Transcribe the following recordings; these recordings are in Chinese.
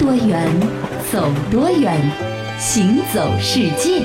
多远，走多远，行走世界。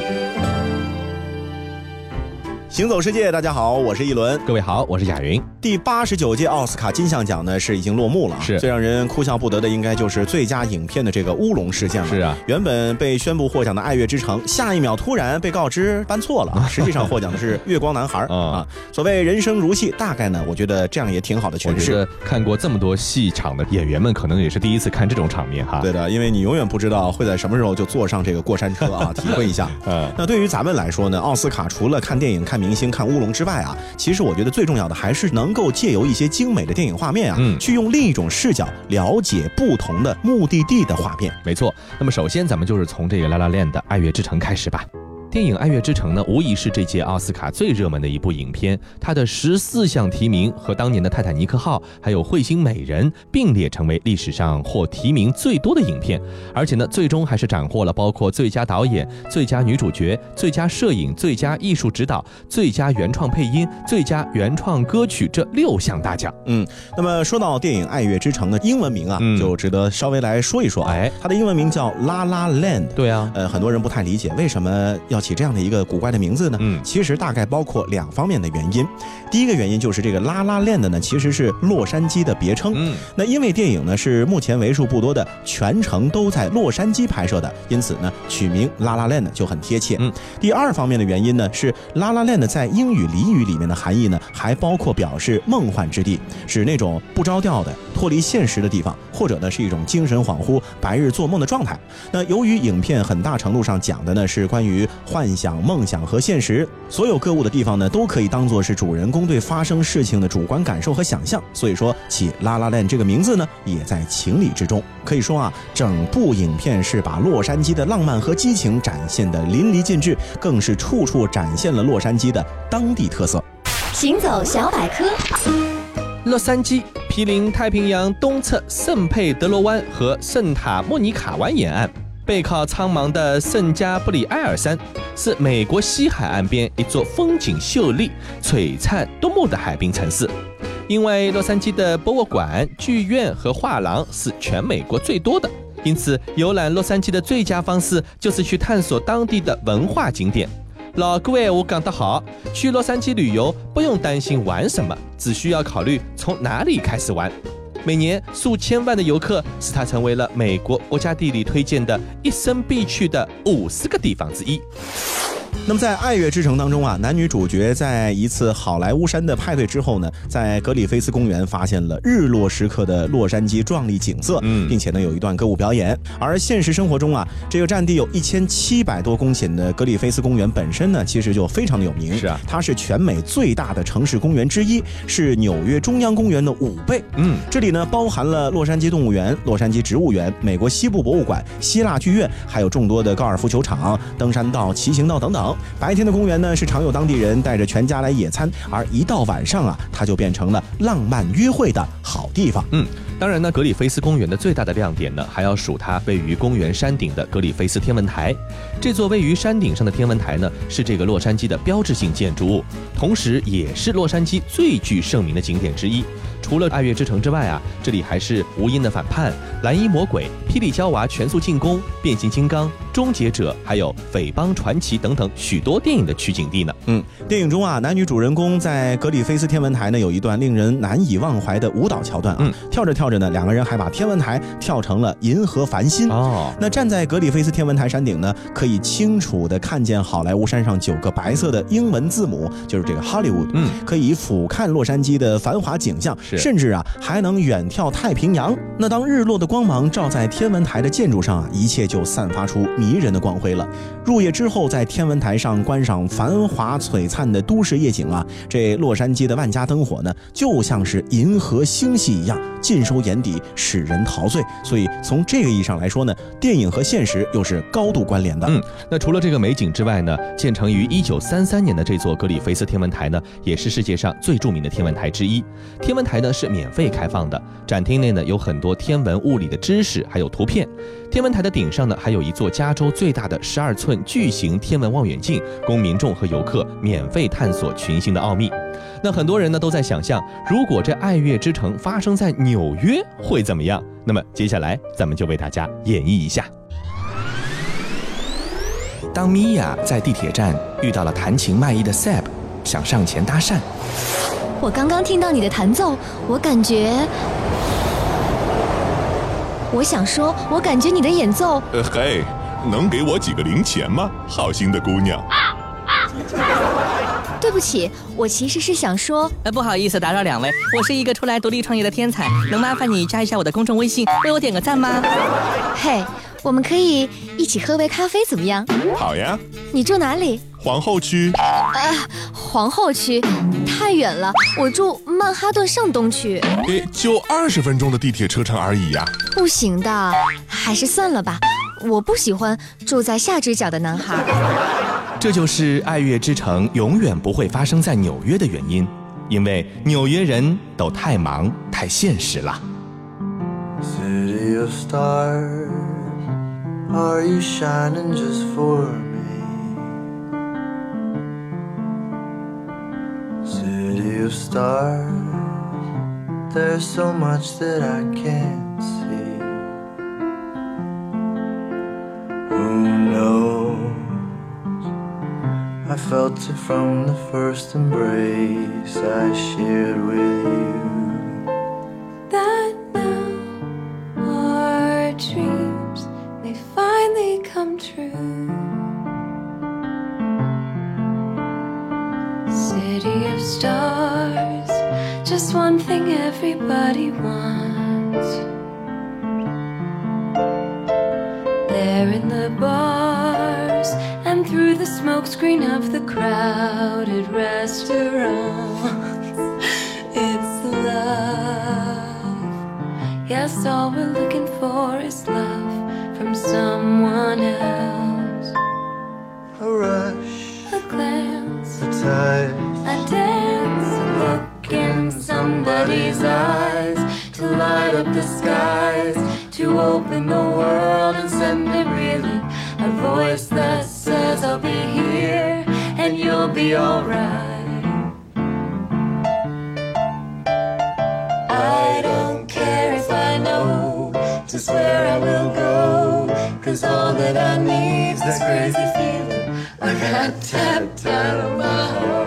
行走世界，大家好，我是一轮。各位好，我是雅云。第八十九届奥斯卡金像奖呢是已经落幕了，是最让人哭笑不得的，应该就是最佳影片的这个乌龙事件了。是啊，原本被宣布获奖的《爱乐之城》，下一秒突然被告知颁错了，啊实际上获奖的是《月光男孩 》啊。所谓人生如戏，大概呢，我觉得这样也挺好的诠释。看过这么多戏场的演员们，可能也是第一次看这种场面哈。对的，因为你永远不知道会在什么时候就坐上这个过山车啊，体会一下。嗯，那对于咱们来说呢，奥斯卡除了看电影、看明星、看乌龙之外啊，其实我觉得最重要的还是能够借由一些精美的电影画面啊，去用另一种视角了解不同的目的地的画面。没错，那么首先咱们就是从这个《拉拉链》的《爱乐之城》开始吧。电影《爱乐之城》呢，无疑是这届奥斯卡最热门的一部影片。它的十四项提名和当年的《泰坦尼克号》还有《彗星美人》并列成为历史上获提名最多的影片。而且呢，最终还是斩获了包括最佳导演、最佳女主角、最佳摄影、最佳艺术指导、最佳原创配音、最佳原创歌曲这六项大奖。嗯，那么说到电影《爱乐之城》的英文名啊，就值得稍微来说一说。哎，它的英文名叫《La La Land》。对啊，呃，很多人不太理解为什么要。起这样的一个古怪的名字呢？嗯，其实大概包括两方面的原因。第一个原因就是这个拉拉链的呢，其实是洛杉矶的别称。嗯，那因为电影呢是目前为数不多的全程都在洛杉矶拍摄的，因此呢取名拉拉链呢就很贴切。嗯，第二方面的原因呢是拉拉链呢在英语俚语里面的含义呢，还包括表示梦幻之地，指那种不着调的脱离现实的地方，或者呢是一种精神恍惚、白日做梦的状态。那由于影片很大程度上讲的呢是关于。幻想、梦想和现实，所有各物的地方呢，都可以当做是主人公对发生事情的主观感受和想象。所以说，起拉拉链这个名字呢，也在情理之中。可以说啊，整部影片是把洛杉矶的浪漫和激情展现的淋漓尽致，更是处处展现了洛杉矶的当地特色。行走小百科，洛杉矶毗邻太平洋东侧圣佩德罗湾和圣塔莫尼卡湾沿岸。背靠苍茫的圣加布里埃尔山，是美国西海岸边一座风景秀丽、璀璨夺目的海滨城市。因为洛杉矶的博物馆、剧院和画廊是全美国最多的，因此游览洛杉矶的最佳方式就是去探索当地的文化景点。老各位，我讲得好，去洛杉矶旅游不用担心玩什么，只需要考虑从哪里开始玩。每年数千万的游客，使它成为了美国国家地理推荐的一生必去的五十个地方之一。那么在《爱乐之城》当中啊，男女主角在一次好莱坞山的派对之后呢，在格里菲斯公园发现了日落时刻的洛杉矶壮丽景色，嗯，并且呢有一段歌舞表演。而现实生活中啊，这个占地有一千七百多公顷的格里菲斯公园本身呢，其实就非常的有名，是啊，它是全美最大的城市公园之一，是纽约中央公园的五倍，嗯，这里呢包含了洛杉矶动物园、洛杉矶植物园、美国西部博物馆、希腊剧院，还有众多的高尔夫球场、登山道、骑行道等等。白天的公园呢，是常有当地人带着全家来野餐，而一到晚上啊，它就变成了浪漫约会的好地方。嗯，当然呢，格里菲斯公园的最大的亮点呢，还要数它位于公园山顶的格里菲斯天文台。这座位于山顶上的天文台呢，是这个洛杉矶的标志性建筑物，同时也是洛杉矶最具盛名的景点之一。除了爱乐之城之外啊，这里还是无音的反叛、蓝衣魔鬼、霹雳娇娃全速进攻、变形金刚、终结者，还有匪帮传奇等等许多电影的取景地呢。嗯，电影中啊，男女主人公在格里菲斯天文台呢，有一段令人难以忘怀的舞蹈桥段啊。跳着跳着呢，两个人还把天文台跳成了银河繁星哦。那站在格里菲斯天文台山顶呢，可以清楚的看见好莱坞山上九个白色的英文字母，就是这个 Hollywood。嗯，可以俯瞰洛杉矶的繁华景象。甚至啊，还能远眺太平洋。那当日落的光芒照在天文台的建筑上啊，一切就散发出迷人的光辉了。入夜之后，在天文台上观赏繁华璀璨的都市夜景啊，这洛杉矶的万家灯火呢，就像是银河星系一样，尽收眼底，使人陶醉。所以从这个意义上来说呢，电影和现实又是高度关联的。嗯，那除了这个美景之外呢，建成于一九三三年的这座格里菲斯天文台呢，也是世界上最著名的天文台之一。天文台。呢是免费开放的，展厅内呢有很多天文物理的知识，还有图片。天文台的顶上呢还有一座加州最大的十二寸巨型天文望远镜，供民众和游客免费探索群星的奥秘。那很多人呢都在想象，如果这爱乐之城发生在纽约会怎么样？那么接下来咱们就为大家演绎一下。当米娅在地铁站遇到了弹琴卖艺的 Seb，想上前搭讪。我刚刚听到你的弹奏，我感觉……我想说，我感觉你的演奏……呃嘿，能给我几个零钱吗，好心的姑娘？对不起，我其实是想说……呃，不好意思打扰两位，我是一个出来独立创业的天才，能麻烦你加一下我的公众微信，为我点个赞吗？嘿。我们可以一起喝杯咖啡，怎么样？好呀。你住哪里？皇后区。啊，皇后区太远了，我住曼哈顿上东区。诶，就二十分钟的地铁车程而已呀。不行的，还是算了吧。我不喜欢住在下只脚的男孩。这就是爱乐之城永远不会发生在纽约的原因，因为纽约人都太忙太现实了。City of stars. Are you shining just for me? City of star there's so much that I can't see. Felt it from the first embrace I shared with you. Glance, a dance, a look in somebody's eyes to light up the skies, to open the world and send it reeling. A voice that says, I'll be here and you'll be alright. I don't care if I know just where I will go, cause all that I need's that crazy feeling I got tapped out of my heart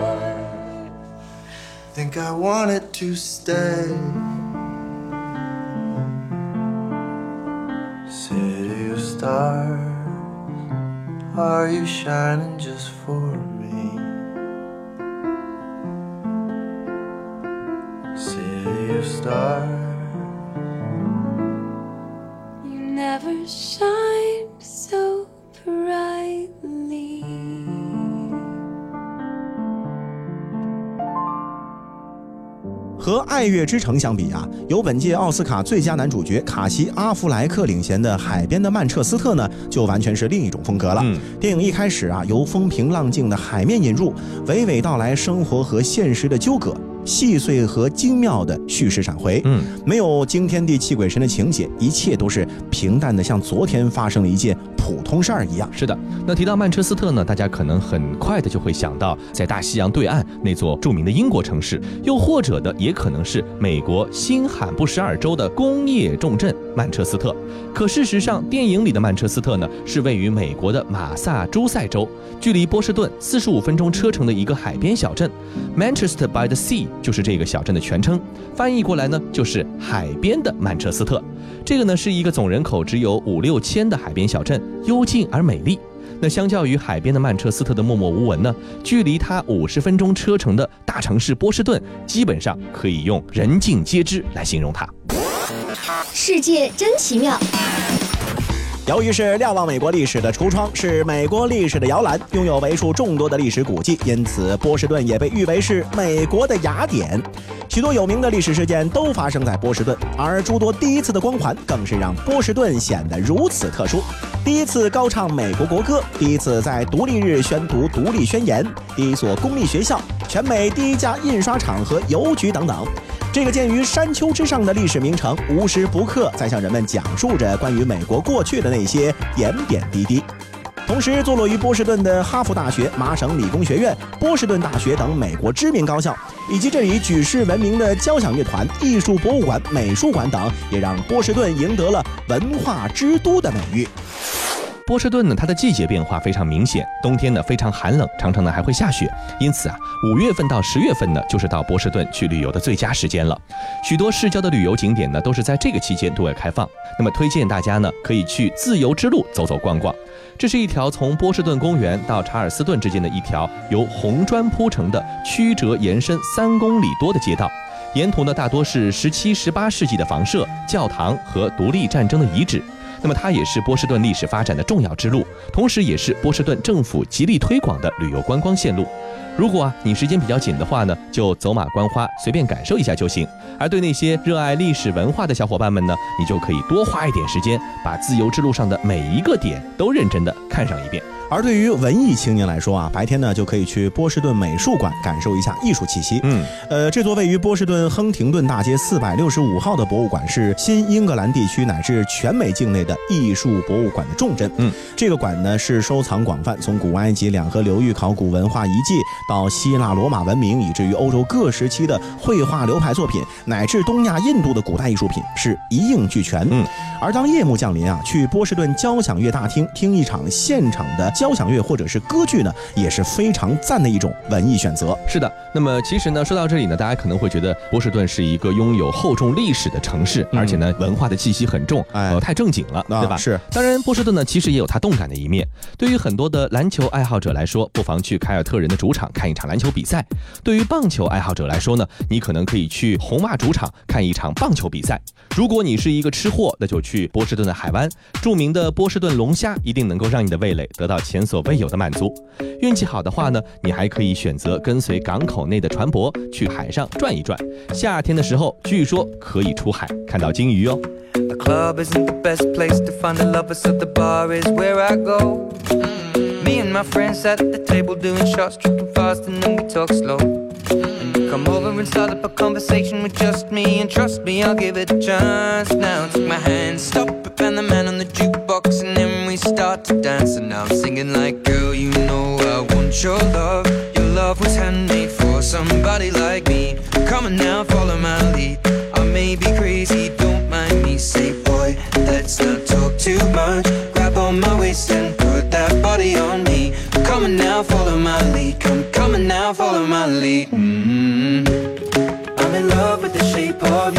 think I wanted to stay. City of stars, are you shining just for me? City of stars, you never shine so 和《爱乐之城》相比啊，由本届奥斯卡最佳男主角卡西·阿弗莱克领衔的《海边的曼彻斯特》呢，就完全是另一种风格了。电影一开始啊，由风平浪静的海面引入，娓娓道来生活和现实的纠葛。细碎和精妙的叙事闪回，嗯，没有惊天地泣鬼神的情节，一切都是平淡的，像昨天发生了一件普通事儿一样。是的，那提到曼彻斯特呢，大家可能很快的就会想到在大西洋对岸那座著名的英国城市，又或者的也可能是美国新罕布什尔州的工业重镇曼彻斯特。可事实上，电影里的曼彻斯特呢，是位于美国的马萨诸塞州，距离波士顿四十五分钟车程的一个海边小镇，Manchester by the Sea。就是这个小镇的全称，翻译过来呢就是海边的曼彻斯特。这个呢是一个总人口只有五六千的海边小镇，幽静而美丽。那相较于海边的曼彻斯特的默默无闻呢，距离它五十分钟车程的大城市波士顿，基本上可以用人尽皆知来形容它。世界真奇妙。由于是瞭望美国历史的橱窗，是美国历史的摇篮，拥有为数众多的历史古迹，因此波士顿也被誉为是美国的雅典。许多有名的历史事件都发生在波士顿，而诸多第一次的光环更是让波士顿显得如此特殊。第一次高唱美国国歌，第一次在独立日宣读独立宣言，第一所公立学校，全美第一家印刷厂和邮局等等。这个建于山丘之上的历史名城，无时不刻在向人们讲述着关于美国过去的那些点点滴滴。同时，坐落于波士顿的哈佛大学、麻省理工学院、波士顿大学等美国知名高校，以及这里举世闻名的交响乐团、艺术博物馆、美术馆等，也让波士顿赢得了文化之都的美誉。波士顿呢，它的季节变化非常明显，冬天呢非常寒冷，常常呢还会下雪，因此啊，五月份到十月份呢，就是到波士顿去旅游的最佳时间了。许多市郊的旅游景点呢，都是在这个期间对外开放。那么推荐大家呢，可以去自由之路走走逛逛。这是一条从波士顿公园到查尔斯顿之间的一条由红砖铺成的曲折延伸三公里多的街道，沿途呢大多是十七、十八世纪的房舍、教堂和独立战争的遗址。那么它也是波士顿历史发展的重要之路，同时也是波士顿政府极力推广的旅游观光线路。如果啊你时间比较紧的话呢，就走马观花，随便感受一下就行。而对那些热爱历史文化的小伙伴们呢，你就可以多花一点时间，把自由之路上的每一个点都认真的看上一遍。而对于文艺青年来说啊，白天呢就可以去波士顿美术馆感受一下艺术气息。嗯，呃，这座位于波士顿亨廷顿大街四百六十五号的博物馆是新英格兰地区乃至全美境内的艺术博物馆的重镇。嗯，这个馆呢是收藏广泛，从古埃及两河流域考古文化遗迹到希腊罗马文明，以至于欧洲各时期的绘画流派作品，乃至东亚印度的古代艺术品，是一应俱全。嗯，而当夜幕降临啊，去波士顿交响乐大厅听一场现场的。交响乐或者是歌剧呢，也是非常赞的一种文艺选择。是的，那么其实呢，说到这里呢，大家可能会觉得波士顿是一个拥有厚重历史的城市，而且呢，文化的气息很重，哎，太正经了，对吧？是。当然，波士顿呢，其实也有它动感的一面。对于很多的篮球爱好者来说，不妨去凯尔特人的主场看一场篮球比赛；对于棒球爱好者来说呢，你可能可以去红袜主场看一场棒球比赛。如果你是一个吃货，那就去波士顿的海湾，著名的波士顿龙虾一定能够让你的味蕾得到。前所未有的满足，运气好的话呢，你还可以选择跟随港口内的船舶去海上转一转。夏天的时候，据说可以出海看到鲸鱼哦。club isn't the best place to find a lover, so the bar is where I go. Me and my friends at the table doing shots tripping fast and then we talk slow come over and start up a conversation with just me And trust me, I'll give it a chance Now take my hand, stop it, and the man on the jukebox And start to dance And now I'm singing like Girl, you know I want your love. Your love was handmade for somebody like me. Come on now, follow my lead. I may be crazy, don't mind me. Say boy, let's not talk too much. Grab on my waist and put that body on me. Come on now, follow my lead. Come, come on now, follow my lead. Mm -hmm. I'm in love with the shape of you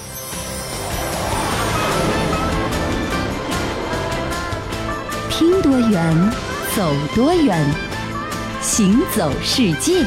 听多远，走多远，行走世界。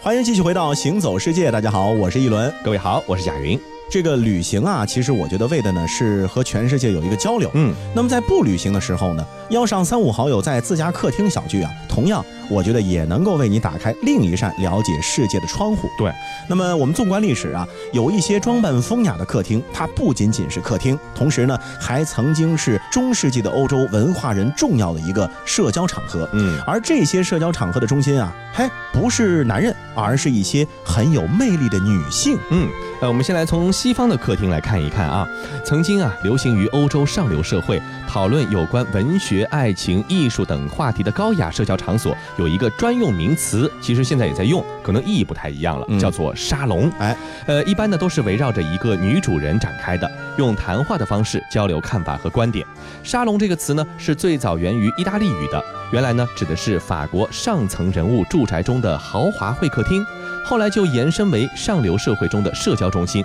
欢迎继续回到《行走世界》，大家好，我是一轮，各位好，我是贾云。这个旅行啊，其实我觉得为的呢是和全世界有一个交流。嗯，那么在不旅行的时候呢，邀上三五好友在自家客厅小聚啊，同样。我觉得也能够为你打开另一扇了解世界的窗户。对，那么我们纵观历史啊，有一些装扮风雅的客厅，它不仅仅是客厅，同时呢，还曾经是中世纪的欧洲文化人重要的一个社交场合。嗯，而这些社交场合的中心啊，嘿，不是男人，而是一些很有魅力的女性。嗯，呃，我们先来从西方的客厅来看一看啊，曾经啊，流行于欧洲上流社会，讨论有关文学、爱情、艺术等话题的高雅社交场所。有一个专用名词，其实现在也在用，可能意义不太一样了，叫做沙龙。哎，呃，一般呢都是围绕着一个女主人展开的，用谈话的方式交流看法和观点。沙龙这个词呢是最早源于意大利语的，原来呢指的是法国上层人物住宅中的豪华会客厅，后来就延伸为上流社会中的社交中心。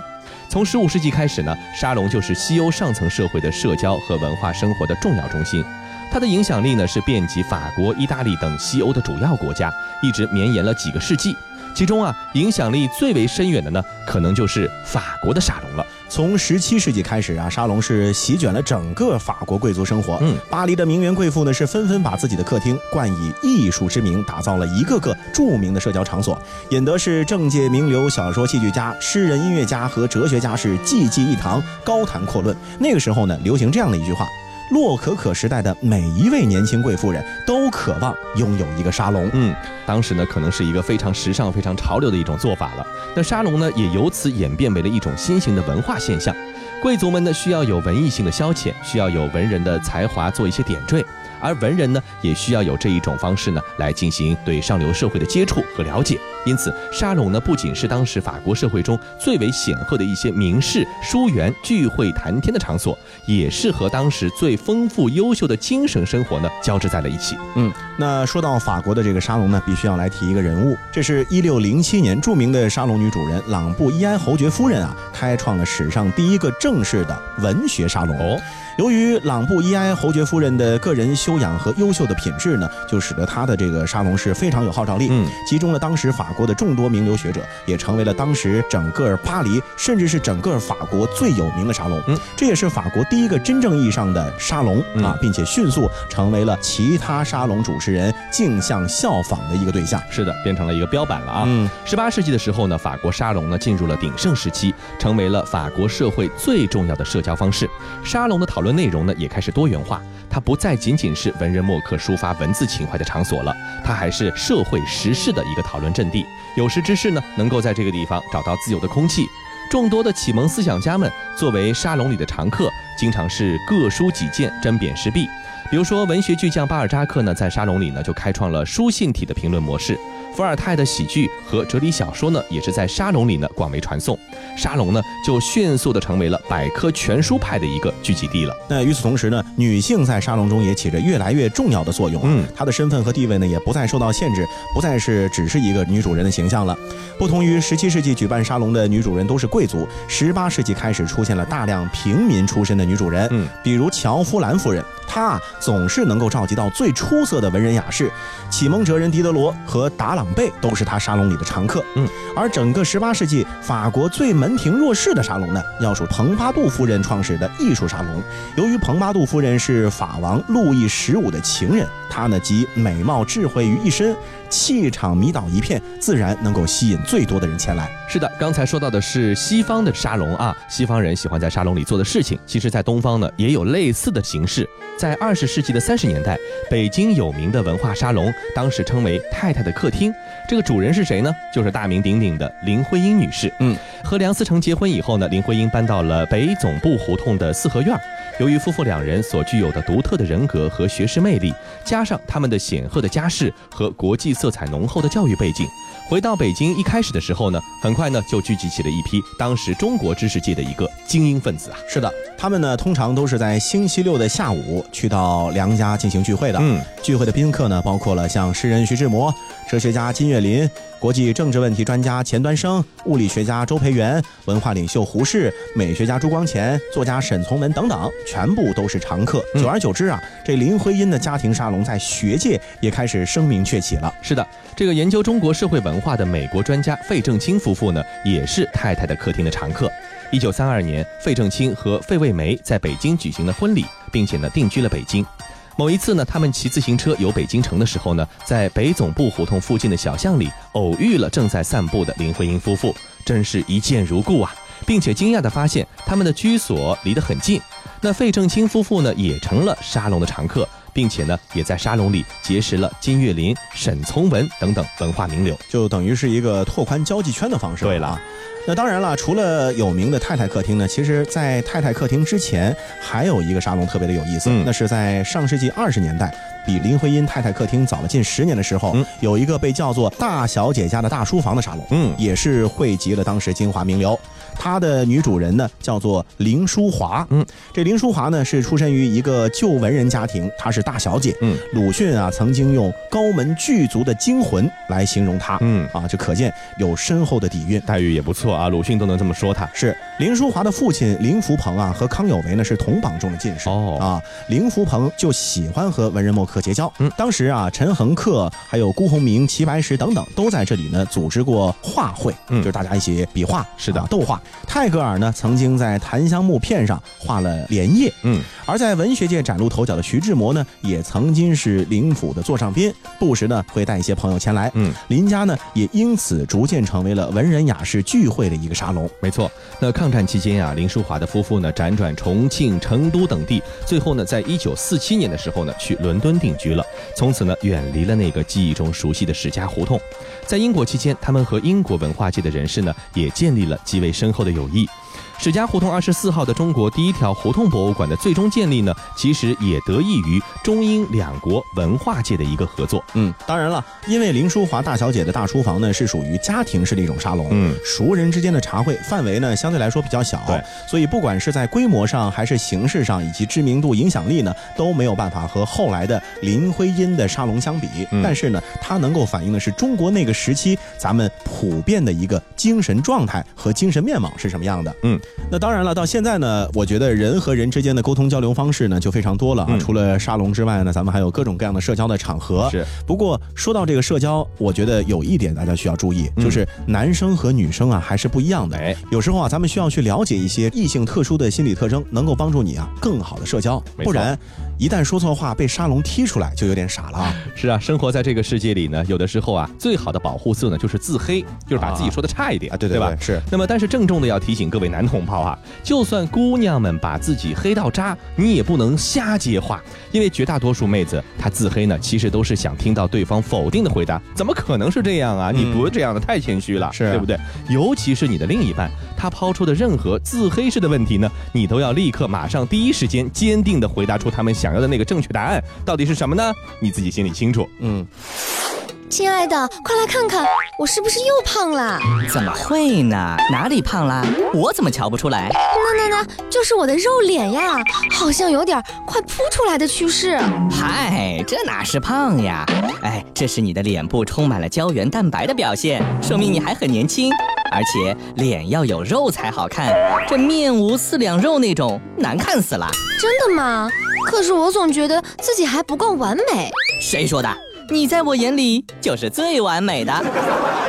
从十五世纪开始呢，沙龙就是西欧上层社会的社交和文化生活的重要中心。它的影响力呢是遍及法国、意大利等西欧的主要国家，一直绵延了几个世纪。其中啊，影响力最为深远的呢，可能就是法国的沙龙了。从十七世纪开始啊，沙龙是席卷了整个法国贵族生活。嗯，巴黎的名媛贵妇呢是纷纷把自己的客厅冠以艺术之名，打造了一个个著名的社交场所，引得是政界名流、小说、戏剧家、诗人、音乐家和哲学家是济济一堂，高谈阔论。那个时候呢，流行这样的一句话。洛可可时代的每一位年轻贵妇人都渴望拥有一个沙龙。嗯，当时呢，可能是一个非常时尚、非常潮流的一种做法了。那沙龙呢，也由此演变为了一种新型的文化现象。贵族们呢，需要有文艺性的消遣，需要有文人的才华做一些点缀。而文人呢，也需要有这一种方式呢，来进行对上流社会的接触和了解。因此，沙龙呢，不仅是当时法国社会中最为显赫的一些名士、书员聚会谈天的场所，也是和当时最丰富优秀的精神生活呢交织在了一起。嗯，那说到法国的这个沙龙呢，必须要来提一个人物，这是一六零七年著名的沙龙女主人朗布伊埃侯爵夫人啊，开创了史上第一个正式的文学沙龙。哦。由于朗布伊埃侯爵夫人的个人修养和优秀的品质呢，就使得她的这个沙龙是非常有号召力。嗯，集中了当时法国的众多名流学者，也成为了当时整个巴黎，甚至是整个法国最有名的沙龙。嗯，这也是法国第一个真正意义上的沙龙啊，并且迅速成为了其他沙龙主持人竞相效仿的一个对象。是的，变成了一个标板了啊。嗯，十八世纪的时候呢，法国沙龙呢进入了鼎盛时期，成为了法国社会最重要的社交方式。沙龙的讨论内容呢也开始多元化，它不再仅仅是文人墨客抒发文字情怀的场所了，它还是社会时事的一个讨论阵地。有识之士呢能够在这个地方找到自由的空气。众多的启蒙思想家们作为沙龙里的常客，经常是各抒己见，针砭时弊。比如说，文学巨匠巴尔扎克呢，在沙龙里呢就开创了书信体的评论模式。伏尔泰的喜剧和哲理小说呢，也是在沙龙里呢广为传颂。沙龙呢就迅速的成为了百科全书派的一个聚集地了。那与此同时呢，女性在沙龙中也起着越来越重要的作用。嗯，她的身份和地位呢也不再受到限制，不再是只是一个女主人的形象了。不同于十七世纪举办沙龙的女主人都是贵族，十八世纪开始出现了大量平民出身的女主人。嗯，比如乔夫兰夫人。她总是能够召集到最出色的文人雅士，启蒙哲人狄德罗和达朗贝都是他沙龙里的常客。嗯，而整个十八世纪法国最门庭若市的沙龙呢，要数蓬巴杜夫人创始的艺术沙龙。由于蓬巴杜夫人是法王路易十五的情人，她呢集美貌智慧于一身。气场迷倒一片，自然能够吸引最多的人前来。是的，刚才说到的是西方的沙龙啊，西方人喜欢在沙龙里做的事情，其实，在东方呢也有类似的形式。在二十世纪的三十年代，北京有名的文化沙龙，当时称为“太太的客厅”。这个主人是谁呢？就是大名鼎鼎的林徽因女士。嗯，和梁思成结婚以后呢，林徽因搬到了北总部胡同的四合院。由于夫妇两人所具有的独特的人格和学识魅力，加上他们的显赫的家世和国际色彩浓厚的教育背景，回到北京一开始的时候呢，很快呢就聚集起了一批当时中国知识界的一个精英分子啊。是的，他们呢通常都是在星期六的下午去到梁家进行聚会的。嗯，聚会的宾客呢包括了像诗人徐志摩、哲学家金岳霖。国际政治问题专家钱端升、物理学家周培源、文化领袖胡适、美学家朱光潜、作家沈从文等等，全部都是常客。久而久之啊，这林徽因的家庭沙龙在学界也开始声名鹊起了。是的，这个研究中国社会文化的美国专家费正清夫妇呢，也是太太的客厅的常客。一九三二年，费正清和费慰梅在北京举行了婚礼，并且呢定居了北京。某一次呢，他们骑自行车游北京城的时候呢，在北总部胡同附近的小巷里偶遇了正在散步的林徽因夫妇，真是一见如故啊，并且惊讶地发现他们的居所离得很近。那费正清夫妇呢，也成了沙龙的常客，并且呢，也在沙龙里结识了金岳霖、沈从文等等文化名流，就等于是一个拓宽交际圈的方式。对了。那当然了，除了有名的太太客厅呢，其实，在太太客厅之前，还有一个沙龙特别的有意思。那是在上世纪二十年代，比林徽因太太客厅早了近十年的时候，有一个被叫做“大小姐家的大书房”的沙龙，嗯，也是汇集了当时京华名流。她的女主人呢，叫做林淑华。嗯，这林淑华呢，是出身于一个旧文人家庭，她是大小姐。嗯，鲁迅啊，曾经用高门巨族的精魂来形容她。嗯，啊，就可见有深厚的底蕴，待遇也不错啊。鲁迅都能这么说，她是林淑华的父亲林福鹏啊，和康有为呢是同榜中的进士。哦，啊，林福鹏就喜欢和文人墨客结交。嗯，当时啊，陈恒恪还有辜鸿铭、齐白石等等都在这里呢组织过画会，嗯，就是大家一起比画，是的，斗画。泰戈尔呢，曾经在檀香木片上画了莲叶，嗯，而在文学界崭露头角的徐志摩呢，也曾经是林府的座上宾，不时呢会带一些朋友前来，嗯，林家呢也因此逐渐成为了文人雅士聚会的一个沙龙。没错，那抗战期间啊，林淑华的夫妇呢辗转重庆、成都等地，最后呢，在一九四七年的时候呢，去伦敦定居了，从此呢，远离了那个记忆中熟悉的史家胡同。在英国期间，他们和英国文化界的人士呢，也建立了极为深厚的友谊。史家胡同二十四号的中国第一条胡同博物馆的最终建立呢，其实也得益于中英两国文化界的一个合作。嗯，当然了，因为林淑华大小姐的大书房呢是属于家庭式的一种沙龙，嗯，熟人之间的茶会，范围呢相对来说比较小，对，所以不管是在规模上还是形式上以及知名度、影响力呢，都没有办法和后来的林徽因的沙龙相比。但是呢，它能够反映的是中国那个时期咱们普遍的一个精神状态和精神面貌是什么样的。嗯。那当然了，到现在呢，我觉得人和人之间的沟通交流方式呢就非常多了啊。除了沙龙之外呢，咱们还有各种各样的社交的场合。是。不过说到这个社交，我觉得有一点大家需要注意，就是男生和女生啊还是不一样的。哎，有时候啊，咱们需要去了解一些异性特殊的心理特征，能够帮助你啊更好的社交。不然。一旦说错话被沙龙踢出来，就有点傻了啊。是啊，生活在这个世界里呢，有的时候啊，最好的保护色呢就是自黑，就是把自己说的差一点啊，对对吧？是。那么，但是郑重的要提醒各位男同胞啊，就算姑娘们把自己黑到渣，你也不能瞎接话，因为绝大多数妹子她自黑呢，其实都是想听到对方否定的回答。怎么可能是这样啊？你不是这样的，太谦虚了，是对不对？尤其是你的另一半，他抛出的任何自黑式的问题呢，你都要立刻马上第一时间坚定的回答出他们想要的那个正确答案。到底是什么呢？你自己心里清楚。嗯，亲爱的，快来看看，我是不是又胖了？怎么会呢？哪里胖了？我怎么瞧不出来？那那那，就是我的肉脸呀，好像有点快扑出来的趋势。嗨，这哪是胖呀？哎，这是你的脸部充满了胶原蛋白的表现，说明你还很年轻。而且脸要有肉才好看，这面无四两肉那种，难看死了。真的吗？可是我总觉得自己还不够完美。谁说的？你在我眼里就是最完美的。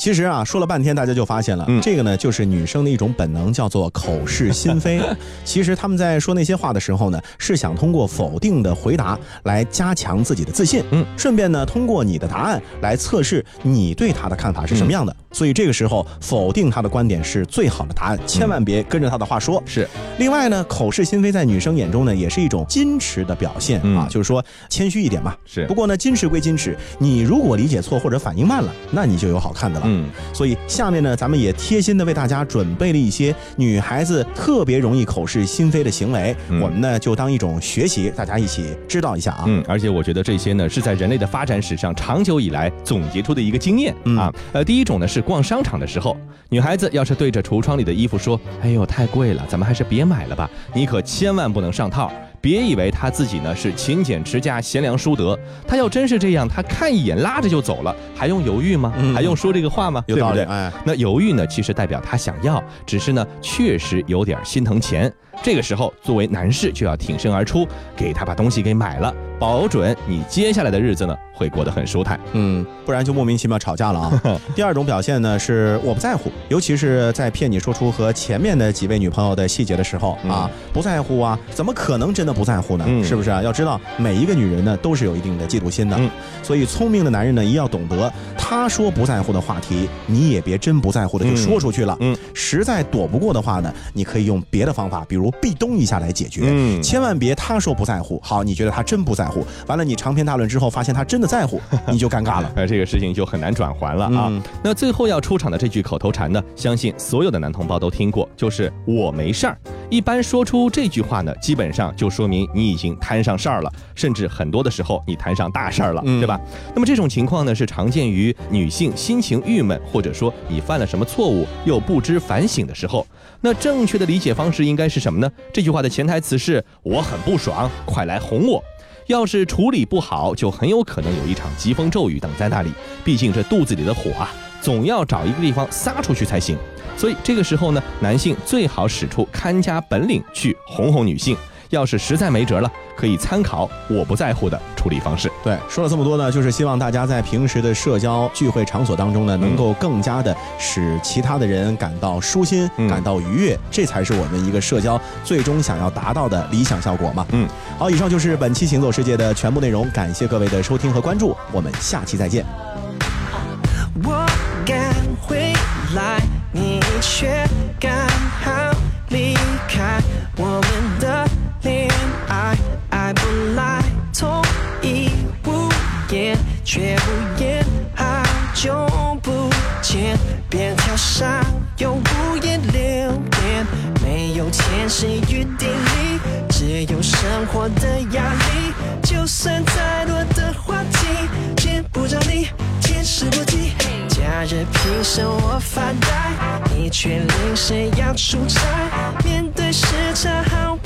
其实啊，说了半天，大家就发现了，这个呢，就是女生的一种本能，叫做口是心非。其实他们在说那些话的时候呢，是想通过否定的回答来加强自己的自信，嗯，顺便呢，通过你的答案来测试你对他的看法是什么样的。所以这个时候否定他的观点是最好的答案，千万别跟着他的话说。是。另外呢，口是心非在女生眼中呢，也是一种矜持的表现啊，就是说谦虚一点嘛。是。不过呢，矜持归矜持，你如果理解错或者反应慢了，那你就有好看的了。嗯，所以下面呢，咱们也贴心的为大家准备了一些女孩子特别容易口是心非的行为，我们呢就当一种学习，大家一起知道一下啊。嗯，而且我觉得这些呢是在人类的发展史上长久以来总结出的一个经验啊。呃，第一种呢是逛商场的时候，女孩子要是对着橱窗里的衣服说：“哎呦，太贵了，咱们还是别买了吧。”你可千万不能上套。别以为他自己呢是勤俭持家、贤良淑德，他要真是这样，他看一眼拉着就走了，还用犹豫吗？还用说这个话吗？对不对？哎，那犹豫呢，其实代表他想要，只是呢确实有点心疼钱。这个时候，作为男士就要挺身而出，给他把东西给买了，保准你接下来的日子呢会过得很舒坦。嗯，不然就莫名其妙吵架了啊。第二种表现呢是我不在乎，尤其是在骗你说出和前面的几位女朋友的细节的时候啊，不在乎啊，怎么可能真的不在乎呢？是不是啊？要知道每一个女人呢都是有一定的嫉妒心的，所以聪明的男人呢一定要懂得，他说不在乎的话题，你也别真不在乎的就说出去了。嗯，实在躲不过的话呢，你可以用别的方法，比如。壁咚一下来解决，嗯，千万别他说不在乎，好，你觉得他真不在乎，完了你长篇大论之后发现他真的在乎，你就尴尬了，那这个事情就很难转还了啊。那最后要出场的这句口头禅呢，相信所有的男同胞都听过，就是我没事儿。一般说出这句话呢，基本上就说明你已经摊上事儿了，甚至很多的时候你摊上大事儿了，对吧？那么这种情况呢，是常见于女性心情郁闷，或者说你犯了什么错误又不知反省的时候。那正确的理解方式应该是什么呢？这句话的潜台词是我很不爽，快来哄我。要是处理不好，就很有可能有一场疾风骤雨等在那里。毕竟这肚子里的火啊，总要找一个地方撒出去才行。所以这个时候呢，男性最好使出看家本领去哄哄女性。要是实在没辙了，可以参考我不在乎的处理方式。对，说了这么多呢，就是希望大家在平时的社交聚会场所当中呢，能够更加的使其他的人感到舒心，感到愉悦，这才是我们一个社交最终想要达到的理想效果嘛。嗯，好，以上就是本期行走世界的全部内容，感谢各位的收听和关注，我们下期再见。我赶回来，你却刚好离开我们的。恋爱。爱不来，同一无言，却不言，好久不见，便跳上又无言留言，没有天时与地利，只有生活的压力。就算再多假日平时我发呆，你却临时要出差，面对时差好